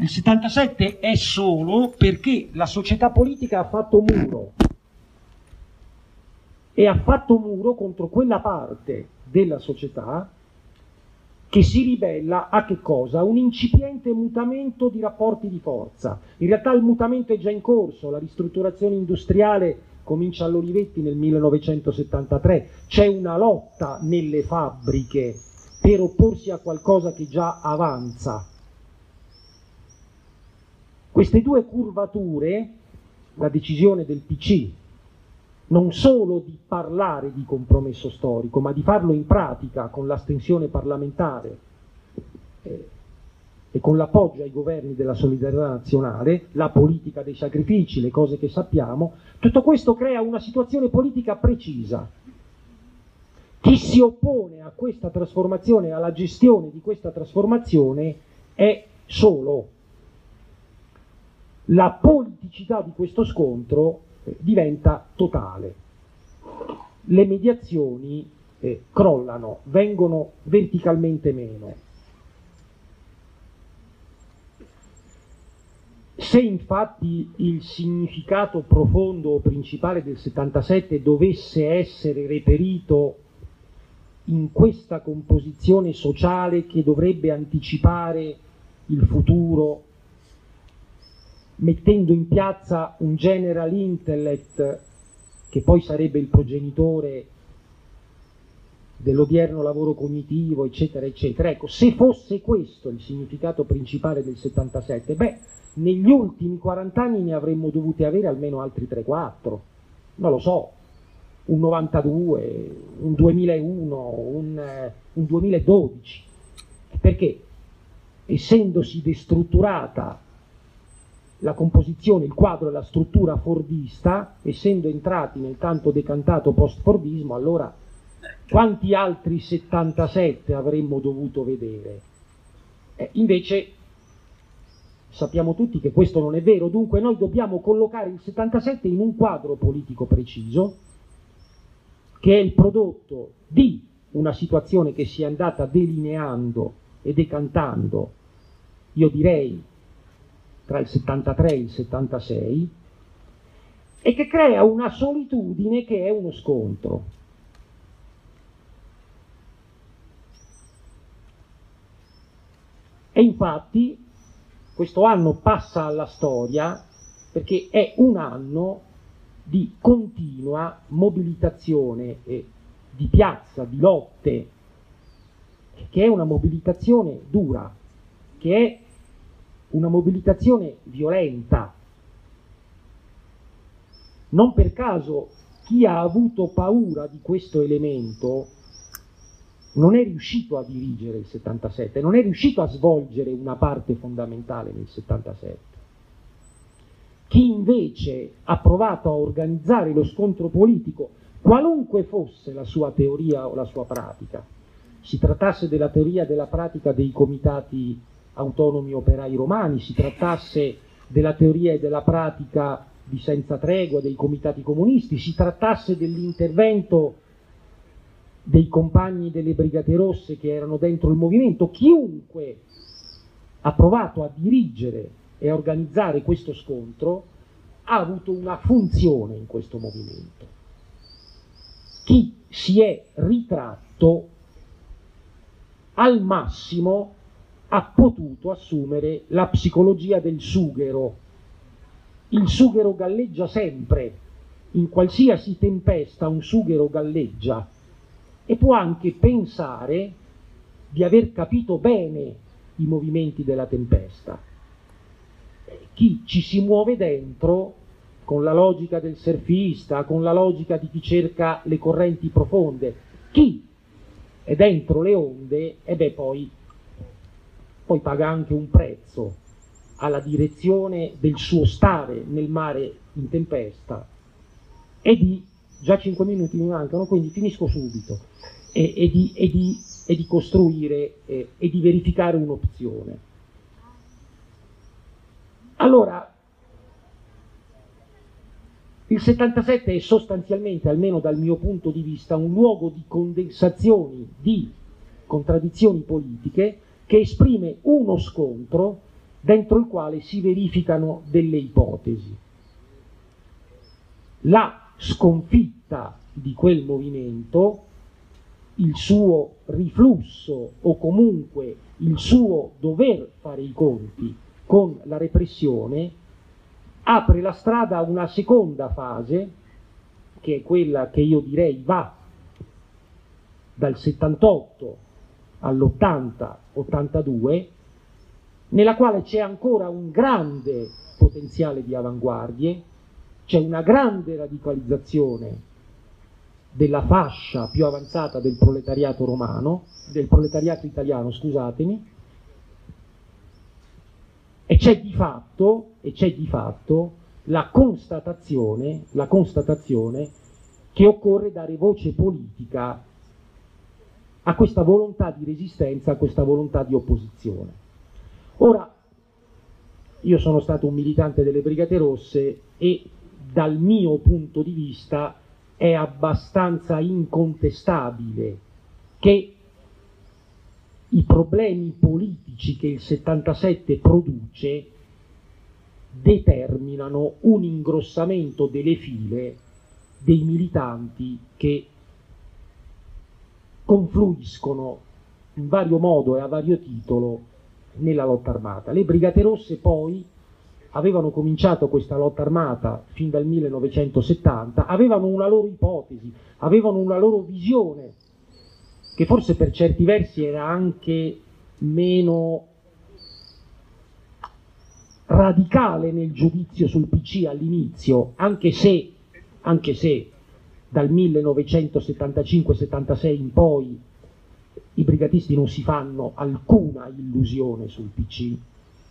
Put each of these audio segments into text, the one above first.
Il 77 è solo perché la società politica ha fatto muro e ha fatto muro contro quella parte della società che si ribella a che cosa? Un incipiente mutamento di rapporti di forza. In realtà il mutamento è già in corso, la ristrutturazione industriale comincia all'Olivetti nel 1973, c'è una lotta nelle fabbriche per opporsi a qualcosa che già avanza. Queste due curvature, la decisione del PC, non solo di parlare di compromesso storico, ma di farlo in pratica con l'astensione parlamentare eh, e con l'appoggio ai governi della solidarietà nazionale, la politica dei sacrifici, le cose che sappiamo, tutto questo crea una situazione politica precisa. Chi si oppone a questa trasformazione, alla gestione di questa trasformazione, è solo. La politicità di questo scontro eh, diventa totale. Le mediazioni eh, crollano, vengono verticalmente meno. Se infatti il significato profondo o principale del 77 dovesse essere reperito in questa composizione sociale che dovrebbe anticipare il futuro mettendo in piazza un general intellect che poi sarebbe il progenitore dell'odierno lavoro cognitivo, eccetera, eccetera. Ecco, se fosse questo il significato principale del 77, beh, negli ultimi 40 anni ne avremmo dovuti avere almeno altri 3-4, non lo so, un 92, un 2001, un, un 2012, perché? Essendosi destrutturata la composizione, il quadro e la struttura fordista, essendo entrati nel tanto decantato post-fordismo, allora quanti altri 77 avremmo dovuto vedere? Eh, invece sappiamo tutti che questo non è vero, dunque noi dobbiamo collocare il 77 in un quadro politico preciso, che è il prodotto di una situazione che si è andata delineando e decantando, io direi tra il 73 e il 76 e che crea una solitudine che è uno scontro. E infatti questo anno passa alla storia perché è un anno di continua mobilitazione eh, di piazza, di lotte, che è una mobilitazione dura, che è una mobilitazione violenta. Non per caso chi ha avuto paura di questo elemento non è riuscito a dirigere il 77, non è riuscito a svolgere una parte fondamentale nel 77. Chi invece ha provato a organizzare lo scontro politico, qualunque fosse la sua teoria o la sua pratica, si trattasse della teoria della pratica dei comitati autonomi operai romani, si trattasse della teoria e della pratica di senza tregua dei comitati comunisti, si trattasse dell'intervento dei compagni delle Brigate Rosse che erano dentro il movimento, chiunque ha provato a dirigere e a organizzare questo scontro ha avuto una funzione in questo movimento. Chi si è ritratto al massimo ha potuto assumere la psicologia del sughero. Il sughero galleggia sempre, in qualsiasi tempesta un sughero galleggia e può anche pensare di aver capito bene i movimenti della tempesta. Chi ci si muove dentro con la logica del surfista, con la logica di chi cerca le correnti profonde, chi è dentro le onde, e beh poi poi paga anche un prezzo alla direzione del suo stare nel mare in tempesta e di, già 5 minuti mi mancano, quindi finisco subito, e, e, di, e di, di, costruire e di verificare un'opzione. Allora, il 77 è sostanzialmente, almeno dal mio punto di vista, un luogo di condensazioni di contraddizioni politiche che esprime uno scontro dentro il quale si verificano delle ipotesi. La sconfitta di quel movimento, il suo riflusso o comunque il suo dover fare i conti con la repressione, apre la strada a una seconda fase, che è quella che io direi va dal 78 all'80-82, nella quale c'è ancora un grande potenziale di avanguardie, c'è una grande radicalizzazione della fascia più avanzata del proletariato romano, del proletariato italiano, scusatemi, e c'è di fatto, e c'è di fatto la constatazione, la constatazione che occorre dare voce politica a questa volontà di resistenza, a questa volontà di opposizione. Ora, io sono stato un militante delle Brigate Rosse e dal mio punto di vista è abbastanza incontestabile che i problemi politici che il 77 produce determinano un ingrossamento delle file dei militanti che confluiscono in vario modo e a vario titolo nella lotta armata. Le Brigate Rosse poi avevano cominciato questa lotta armata fin dal 1970, avevano una loro ipotesi, avevano una loro visione, che forse per certi versi era anche meno radicale nel giudizio sul PC all'inizio, anche se, anche se dal 1975-76 in poi i brigatisti non si fanno alcuna illusione sul PC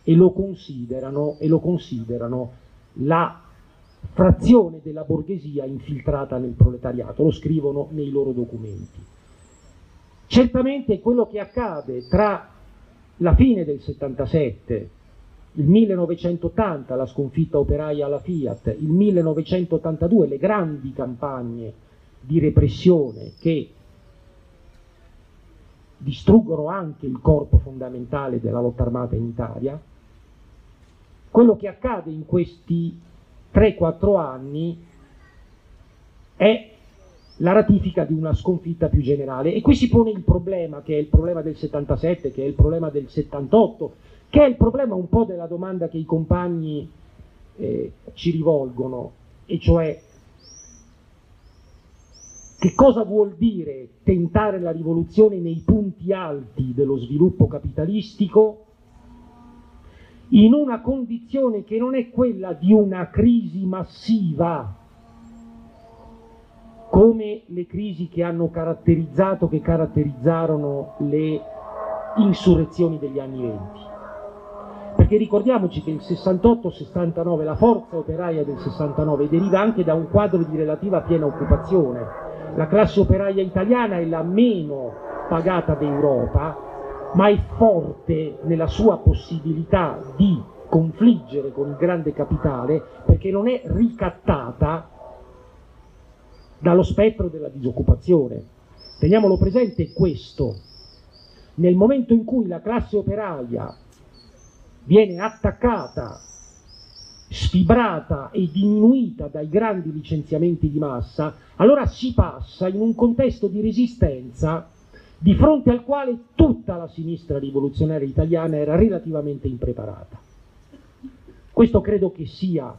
e lo considerano, e lo considerano la frazione della borghesia infiltrata nel proletariato, lo scrivono nei loro documenti. Certamente quello che accade tra la fine del 77 il 1980 la sconfitta operaia alla Fiat, il 1982 le grandi campagne di repressione che distruggono anche il corpo fondamentale della lotta armata in Italia, quello che accade in questi 3-4 anni è la ratifica di una sconfitta più generale. E qui si pone il problema che è il problema del 77, che è il problema del 78, che è il problema un po' della domanda che i compagni eh, ci rivolgono, e cioè che cosa vuol dire tentare la rivoluzione nei punti alti dello sviluppo capitalistico in una condizione che non è quella di una crisi massiva, come le crisi che hanno caratterizzato, che caratterizzarono le insurrezioni degli anni venti perché ricordiamoci che il 68-69, la forza operaia del 69 deriva anche da un quadro di relativa piena occupazione. La classe operaia italiana è la meno pagata d'Europa, ma è forte nella sua possibilità di confliggere con il grande capitale perché non è ricattata dallo spettro della disoccupazione. Teniamolo presente questo. Nel momento in cui la classe operaia viene attaccata, sfibrata e diminuita dai grandi licenziamenti di massa, allora si passa in un contesto di resistenza di fronte al quale tutta la sinistra rivoluzionaria italiana era relativamente impreparata. Questo credo che sia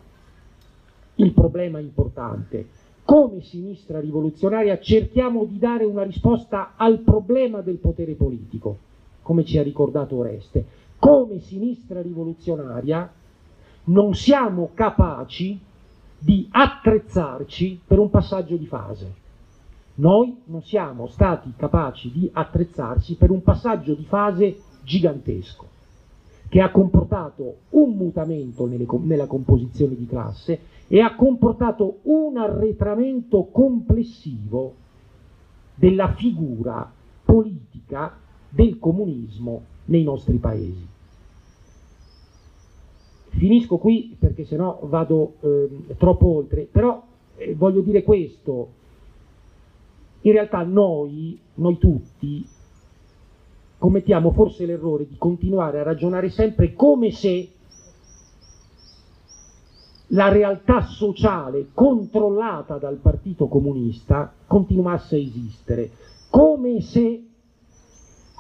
il problema importante. Come sinistra rivoluzionaria cerchiamo di dare una risposta al problema del potere politico, come ci ha ricordato Oreste come sinistra rivoluzionaria non siamo capaci di attrezzarci per un passaggio di fase. Noi non siamo stati capaci di attrezzarsi per un passaggio di fase gigantesco, che ha comportato un mutamento nelle, nella composizione di classe e ha comportato un arretramento complessivo della figura politica del comunismo nei nostri paesi. Finisco qui perché sennò vado eh, troppo oltre, però eh, voglio dire questo, in realtà noi, noi tutti, commettiamo forse l'errore di continuare a ragionare sempre come se la realtà sociale controllata dal Partito Comunista continuasse a esistere, come se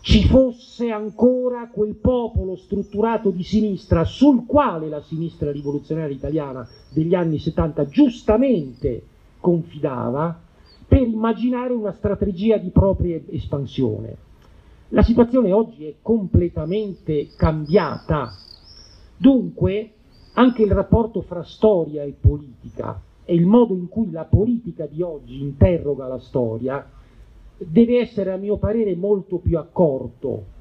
ci fosse ancora quel popolo strutturato di sinistra sul quale la sinistra rivoluzionaria italiana degli anni 70 giustamente confidava per immaginare una strategia di propria espansione. La situazione oggi è completamente cambiata, dunque anche il rapporto fra storia e politica e il modo in cui la politica di oggi interroga la storia deve essere a mio parere molto più accorto.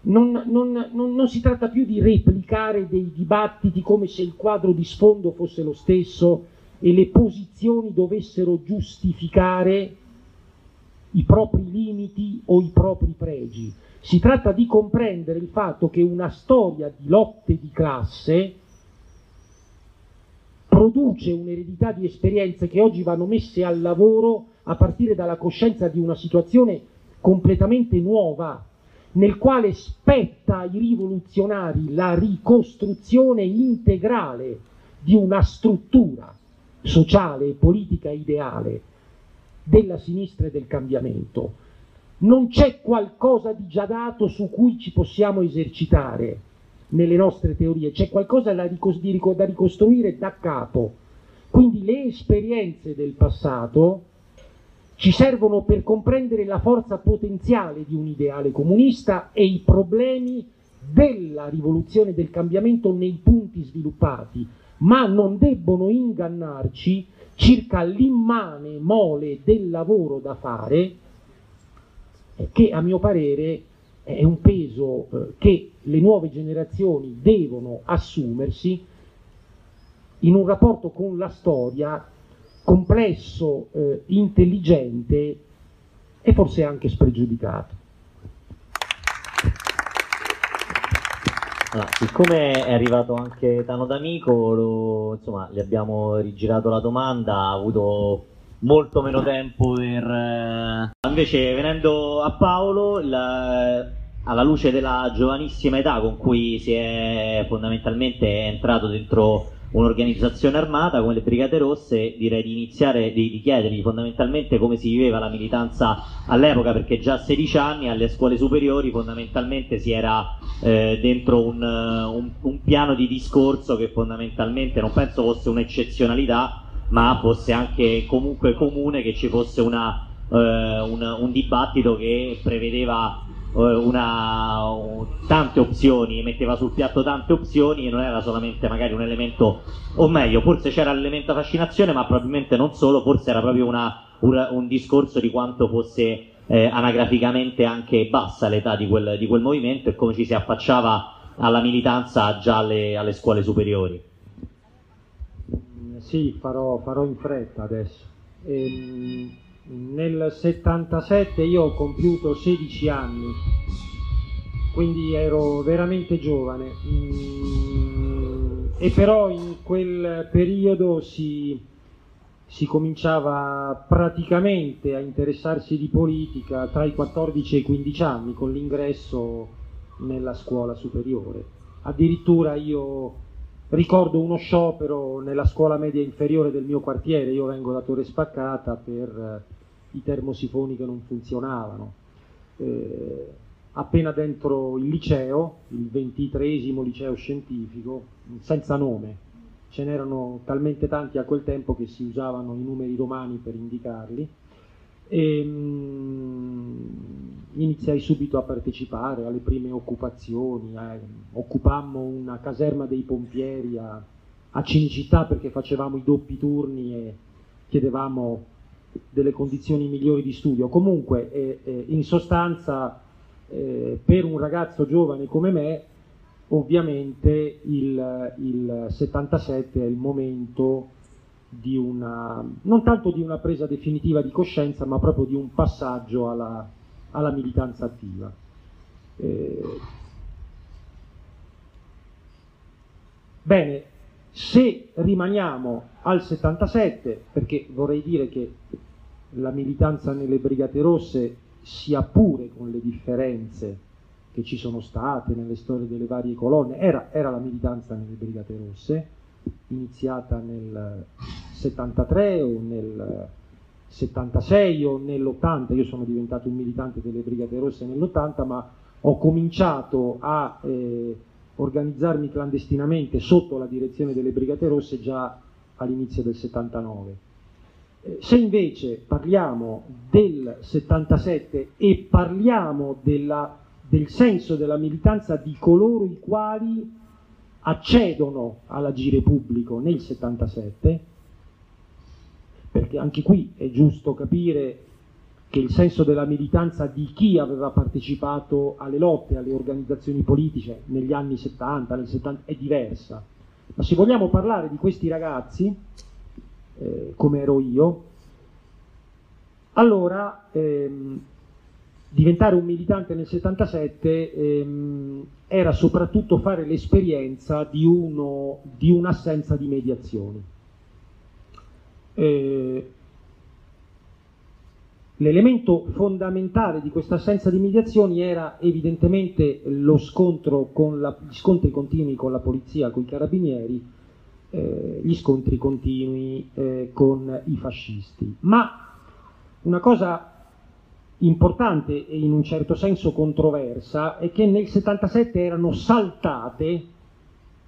Non, non, non, non, si tratta più di replicare dei dibattiti come se il quadro di sfondo fosse lo stesso e le posizioni dovessero giustificare i propri limiti o i propri pregi. Si tratta di comprendere il fatto che una storia di lotte di classe produce un'eredità di esperienze che oggi vanno messe al lavoro a partire dalla coscienza di una situazione completamente nuova, nel quale spetta ai rivoluzionari la ricostruzione integrale di una struttura sociale e politica ideale della sinistra e del cambiamento. Non c'è qualcosa di già dato su cui ci possiamo esercitare nelle nostre teorie, c'è qualcosa da, ricostruire da capo. Quindi le esperienze del passato ci servono per comprendere la forza potenziale di un ideale comunista e i problemi della rivoluzione del cambiamento nei punti sviluppati, ma non debbono ingannarci circa l'immane mole del lavoro da fare, che a mio parere è un peso eh, che le nuove generazioni devono assumersi in un rapporto con la storia complesso, eh, intelligente e forse anche spregiudicato. Allora, siccome è arrivato anche Tano D'Amico, lo, insomma, gli abbiamo rigirato la domanda, ha avuto molto meno tempo per... Eh... Invece venendo a Paolo, la... alla luce della giovanissima età con cui si è fondamentalmente entrato dentro un'organizzazione armata come le Brigate Rosse, direi di iniziare, di, di chiedergli fondamentalmente come si viveva la militanza all'epoca, perché già a 16 anni alle scuole superiori fondamentalmente si era eh, dentro un, un, un piano di discorso che fondamentalmente non penso fosse un'eccezionalità, ma fosse anche comunque comune che ci fosse una, eh, un, un, dibattito che prevedeva una, tante opzioni, metteva sul piatto tante opzioni e non era solamente magari un elemento, o meglio, forse c'era l'elemento fascinazione, ma probabilmente non solo, forse era proprio una, un, un, discorso di quanto fosse eh, anagraficamente anche bassa l'età di quel, di quel, movimento e come ci si affacciava alla militanza già alle, alle scuole superiori. Sì, farò, farò in fretta adesso. Ehm nel 77 io ho compiuto 16 anni, quindi ero veramente giovane. Mm, e però in quel periodo si, si cominciava praticamente a interessarsi di politica tra i 14 e i 15 anni con l'ingresso nella scuola superiore. Addirittura io ricordo uno sciopero nella scuola media inferiore del mio quartiere, io vengo da Torre Spaccata per i termosifoni che non funzionavano. Eh, appena dentro il liceo, il ventitresimo liceo scientifico, senza nome, ce n'erano talmente tanti a quel tempo che si usavano i numeri romani per indicarli, e mh, iniziai subito a partecipare alle prime occupazioni, eh, occupammo una caserma dei pompieri a, a Cinecittà perché facevamo i doppi turni e chiedevamo delle condizioni migliori di studio. Comunque, eh, eh, in sostanza, eh, per un ragazzo giovane come me, ovviamente il, il 77 è il momento di una, non tanto di una presa definitiva di coscienza, ma proprio di un passaggio alla, alla militanza attiva. Eh, bene, se rimaniamo al 77, perché vorrei dire che la militanza nelle Brigate Rosse, sia pure con le differenze che ci sono state nelle storie delle varie colonne, era, era la militanza nelle Brigate Rosse, iniziata nel 73 o nel 76 o nell'80, io sono diventato un militante delle Brigate Rosse nell'80, ma ho cominciato a eh, organizzarmi clandestinamente sotto la direzione delle Brigate Rosse già all'inizio del 79. Eh, se invece parliamo del 77 e parliamo della, del senso della militanza di coloro i quali accedono all'agire pubblico nel 77, perché anche qui è giusto capire che il senso della militanza di chi aveva partecipato alle lotte, alle organizzazioni politiche negli anni 70, nel 70 è diversa. Ma se vogliamo parlare di questi ragazzi, eh, come ero io, allora ehm, diventare un militante nel 77 ehm, era soprattutto fare l'esperienza di, uno, di un'assenza di mediazioni. Eh, L'elemento fondamentale di questa assenza di mediazioni era evidentemente lo scontro con la, gli scontri continui con la polizia, con i carabinieri, eh, gli scontri continui eh, con i fascisti. Ma una cosa importante e in un certo senso controversa è che nel 77 erano saltate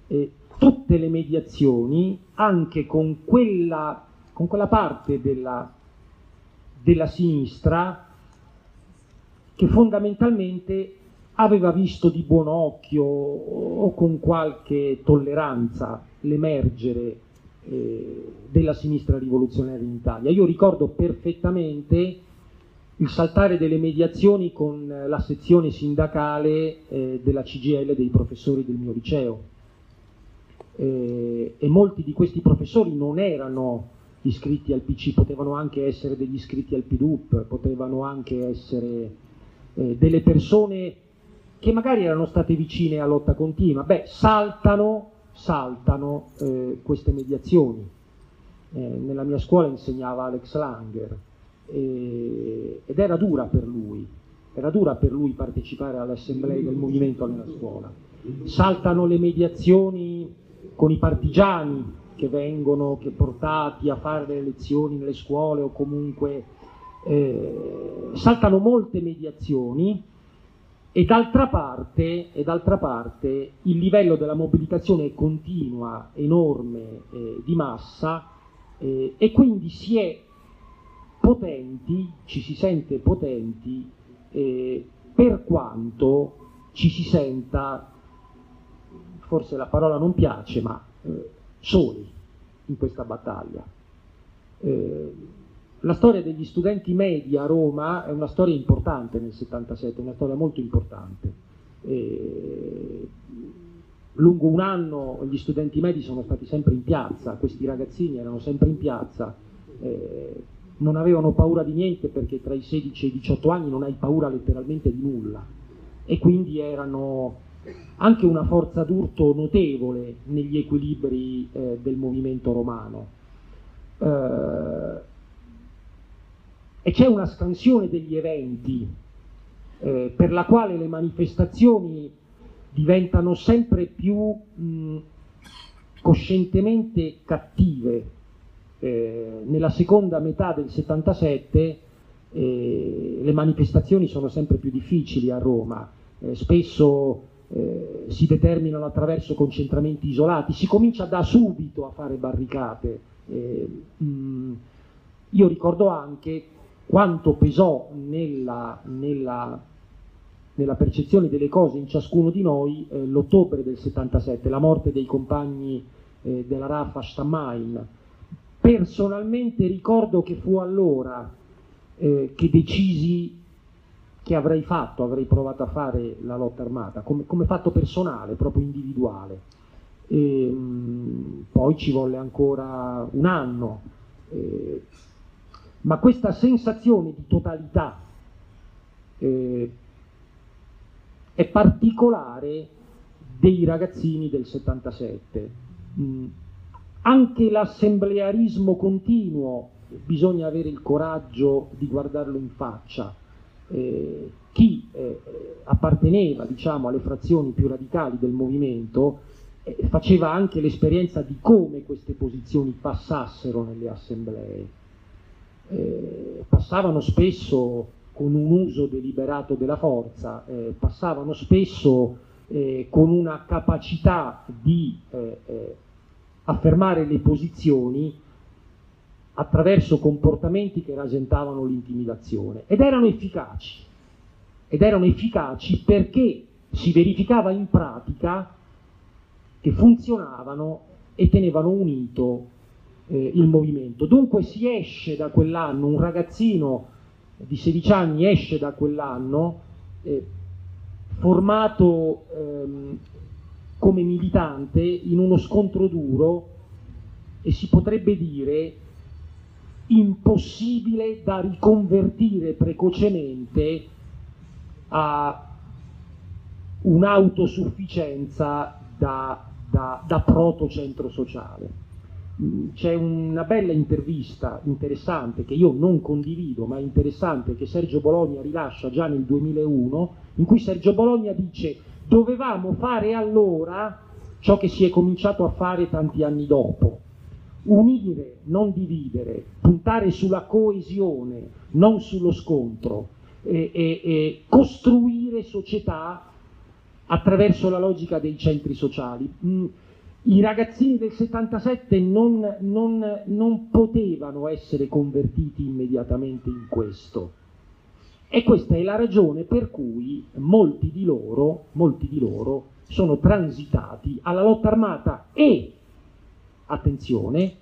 eh, tutte le mediazioni anche con quella, con quella parte della della sinistra che fondamentalmente aveva visto di buon occhio o con qualche tolleranza l'emergere eh, della sinistra rivoluzionaria in Italia. Io ricordo perfettamente il saltare delle mediazioni con la sezione sindacale eh, della CGL dei professori del mio liceo. Eh, e molti di questi professori non erano iscritti al PC, potevano anche essere degli iscritti al PDUP, potevano anche essere eh, delle persone che magari erano state vicine a lotta continua, beh, saltano, saltano eh, queste mediazioni. Eh, nella mia scuola insegnava Alex Langer ed era dura per lui, era dura per lui partecipare alle assemblee del movimento nella scuola. Saltano le mediazioni con i partigiani, che vengono che portati a fare le lezioni nelle scuole o comunque eh, saltano molte mediazioni e d'altra, parte, e d'altra parte il livello della mobilitazione continua, enorme, eh, di massa eh, e quindi si è potenti, ci si sente potenti eh, per quanto ci si senta, forse la parola non piace, ma eh, soli in questa battaglia. La storia degli studenti medi a Roma è una storia importante nel 77, una storia molto importante. Eh, lungo un anno gli studenti medi sono stati sempre in piazza, questi ragazzini erano sempre in piazza, eh, non avevano paura di niente perché tra i 16 e i 18 anni non hai paura letteralmente di nulla e quindi erano anche una forza d'urto notevole negli equilibri eh, del movimento romano. Eh, e c'è una scansione degli eventi eh, per la quale le manifestazioni diventano sempre più mh, coscientemente cattive. Eh, nella seconda metà del 77 eh, le manifestazioni sono sempre più difficili a Roma, eh, spesso eh, si determinano attraverso concentramenti isolati, si comincia da subito a fare barricate. Eh, mh, io ricordo anche quanto pesò nella, nella, nella, percezione delle cose in ciascuno di noi eh, l'ottobre del 77, la morte dei compagni eh, della RAF a Stammain. Personalmente ricordo che fu allora eh, che decisi che avrei fatto, avrei provato a fare la lotta armata, come, come fatto personale, proprio individuale. E, ehm, mh, poi ci volle ancora un anno, eh, ma questa sensazione di totalità eh, è particolare dei ragazzini del 77. Mh, anche l'assemblearismo continuo bisogna avere il coraggio di guardarlo in faccia eh, chi eh, apparteneva diciamo, alle frazioni più radicali del movimento eh, faceva anche l'esperienza di come queste posizioni passassero nelle assemblee. Eh, passavano spesso con un uso deliberato della forza, eh, passavano spesso eh, con una capacità di affermare le posizioni attraverso comportamenti che rasentavano l'intimidazione. Ed erano efficaci, ed erano efficaci perché si verificava in pratica che funzionavano e tenevano unito eh, il movimento. Dunque si esce da quell'anno, un ragazzino di 16 anni esce da quell'anno eh, formato ehm, come militante in uno scontro duro e si potrebbe dire impossibile da riconvertire precocemente a un'autosufficienza da, da, da proto-centro sociale. Mm, c'è una bella intervista interessante che io non condivido, ma interessante, che Sergio Bologna rilascia già nel 2001, in cui Sergio Bologna dice dovevamo fare allora ciò che si è cominciato a fare tanti anni dopo, unire, non dividere, puntare sulla coesione, non sullo scontro, e, e, e costruire società attraverso la logica dei centri sociali. I ragazzini del 77 non, non, non potevano essere convertiti immediatamente in questo. E questa è la ragione per cui molti di loro, molti di loro sono transitati alla lotta armata e attenzione,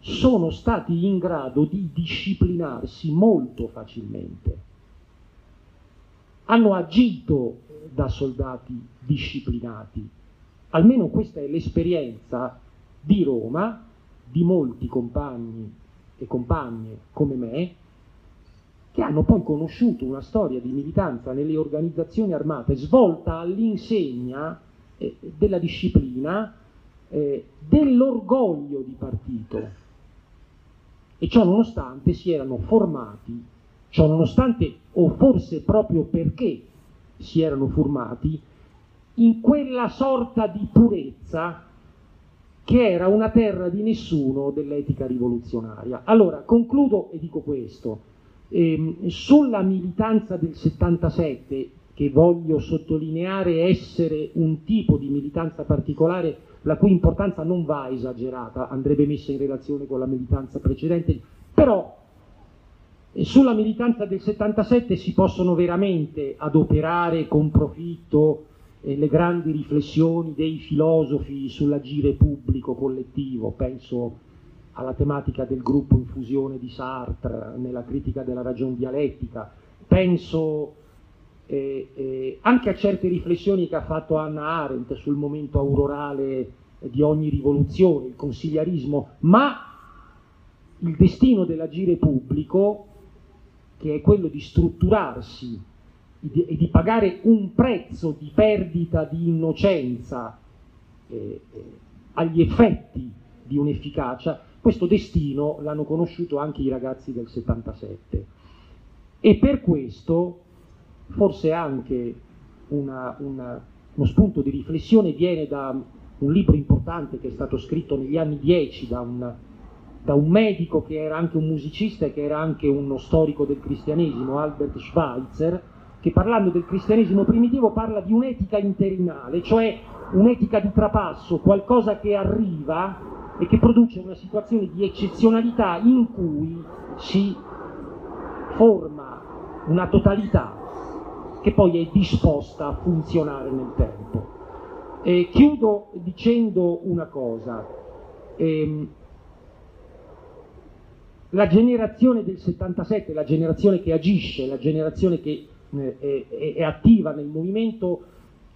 sono stati in grado di disciplinarsi molto facilmente. Hanno agito da soldati disciplinati. Almeno questa è l'esperienza di Roma, di molti compagni e compagne come me, che hanno poi conosciuto una storia di militanza nelle organizzazioni armate svolta all'insegna eh, della disciplina, eh, dell'orgoglio di partito. E ciò nonostante si erano formati, ciò nonostante, o forse proprio perché si erano formati, in quella sorta di purezza che era una terra di nessuno dell'etica rivoluzionaria. Allora, concludo e dico questo. Eh, sulla militanza del 77, che voglio sottolineare essere un tipo di militanza particolare la cui importanza non va esagerata, andrebbe messa in relazione con la militanza precedente, però sulla militanza del 77 si possono veramente adoperare con profitto eh, le grandi riflessioni dei filosofi sull'agire pubblico collettivo, penso alla tematica del gruppo infusione di Sartre, nella critica della ragion dialettica, penso eh, eh, anche a certe riflessioni che ha fatto Anna Arendt sul momento aurorale di ogni rivoluzione, il consigliarismo, ma il destino dell'agire pubblico, che è quello di strutturarsi e di pagare un prezzo di perdita di innocenza eh, eh, agli effetti di un'efficacia, questo destino l'hanno conosciuto anche i ragazzi del 77. E per questo forse anche una, una, uno spunto di riflessione viene da un libro importante che è stato scritto negli anni 10 da un, da un medico che era anche un musicista e che era anche uno storico del cristianesimo, Albert Schweitzer, che parlando del cristianesimo primitivo parla di un'etica interinale, cioè un'etica di trapasso, qualcosa che arriva e che produce una situazione di eccezionalità in cui si forma una totalità che poi è disposta a funzionare nel tempo. E chiudo dicendo una cosa. Ehm, la generazione del 77, la generazione che agisce, la generazione che eh, è, è, attiva nel movimento,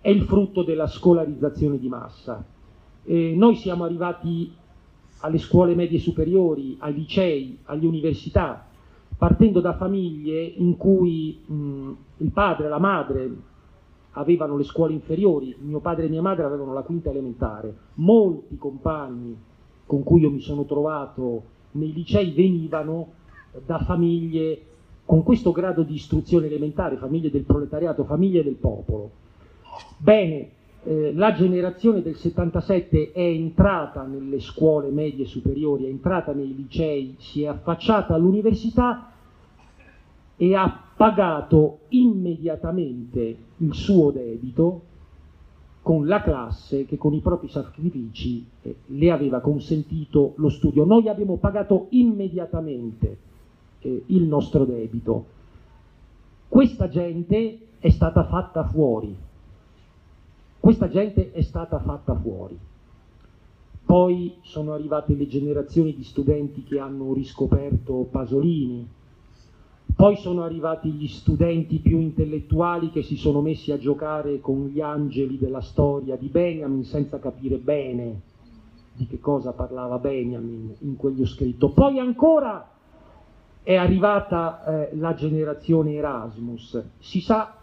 è il frutto della scolarizzazione di massa. E noi siamo arrivati alle scuole medie superiori, ai licei, alle università, partendo da famiglie in cui mh, il padre e la madre avevano le scuole inferiori, mio padre e mia madre avevano la quinta elementare, molti compagni con cui io mi sono trovato nei licei venivano da famiglie con questo grado di istruzione elementare, famiglie del proletariato, famiglie del popolo. Bene, eh, la generazione del 77 è entrata nelle scuole medie superiori, è entrata nei licei, si è affacciata all'università e ha pagato immediatamente il suo debito con la classe che con i propri sacrifici eh, le aveva consentito lo studio. Noi abbiamo pagato immediatamente eh, il nostro debito. Questa gente è stata fatta fuori, questa gente è stata fatta fuori. Poi sono arrivate le generazioni di studenti che hanno riscoperto Pasolini, poi sono arrivati gli studenti più intellettuali che si sono messi a giocare con gli angeli della storia di Benjamin senza capire bene di che cosa parlava Benjamin in quello scritto. Poi ancora è arrivata eh, la generazione Erasmus. Si sa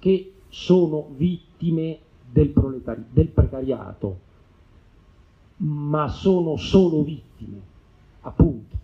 che sono vittime del, del precariato, ma sono solo vittime, appunto